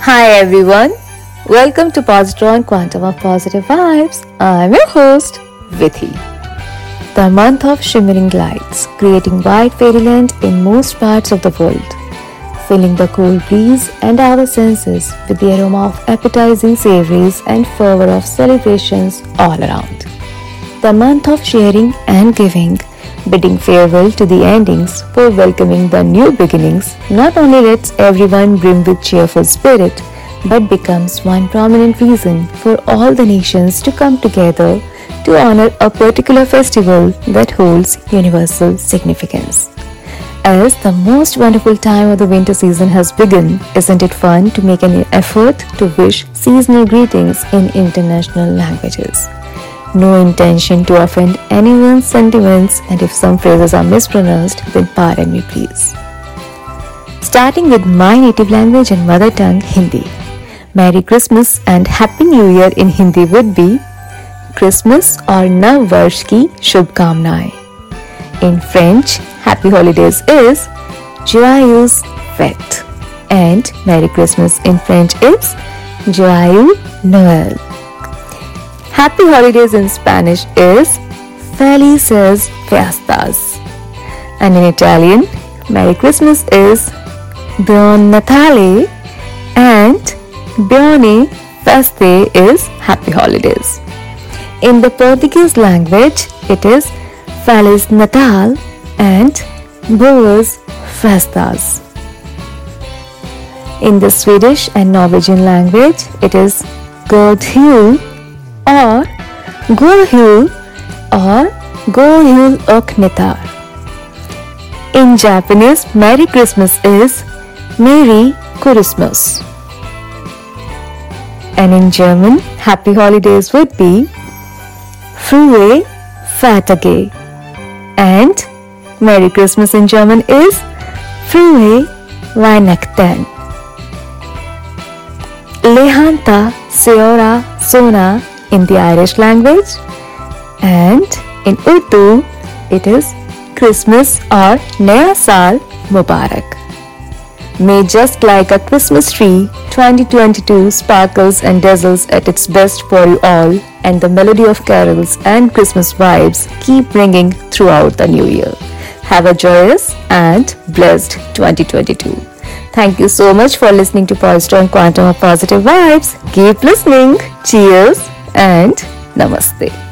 Hi everyone, welcome to Positron Quantum of Positive Vibes. I'm your host, Vithi. The month of shimmering lights, creating white fairyland in most parts of the world, filling the cool breeze and our senses with the aroma of appetizing savories and fervor of celebrations all around. The month of sharing and giving bidding farewell to the endings for welcoming the new beginnings not only lets everyone brim with cheerful spirit but becomes one prominent reason for all the nations to come together to honor a particular festival that holds universal significance. As the most wonderful time of the winter season has begun, isn't it fun to make an effort to wish seasonal greetings in international languages? No intention to offend anyone's sentiments, and if some phrases are mispronounced, then pardon me, please. Starting with my native language and mother tongue, Hindi. Merry Christmas and Happy New Year in Hindi would be Christmas or Nav Varsh ki Shubhkamnaएं. In French, Happy Holidays is Joyeux Fête and Merry Christmas in French is Joyeux Noël. Happy Holidays in Spanish is Felices Fiestas. And in Italian, Merry Christmas is Buon Natale and Buone Feste is Happy Holidays. In the Portuguese language, it is Feliz Natal and Boas Festas. In the Swedish and Norwegian language, it is God Jul or God or Jul och In Japanese, Merry Christmas is Merry Christmas. And in German, Happy Holidays would be Frohe Feiertage. And Merry Christmas in German is Frohe Weihnachten. Lehanta Seora Sona in the Irish language and in Urdu it is Christmas or Naya Saal Mubarak. May just like a Christmas tree, 2022 sparkles and dazzles at its best for you all, and the melody of carols and Christmas vibes keep ringing throughout the new year. Have a joyous and blessed 2022. Thank you so much for listening to Positron Quantum of Positive Vibes. Keep listening. Cheers and Namaste.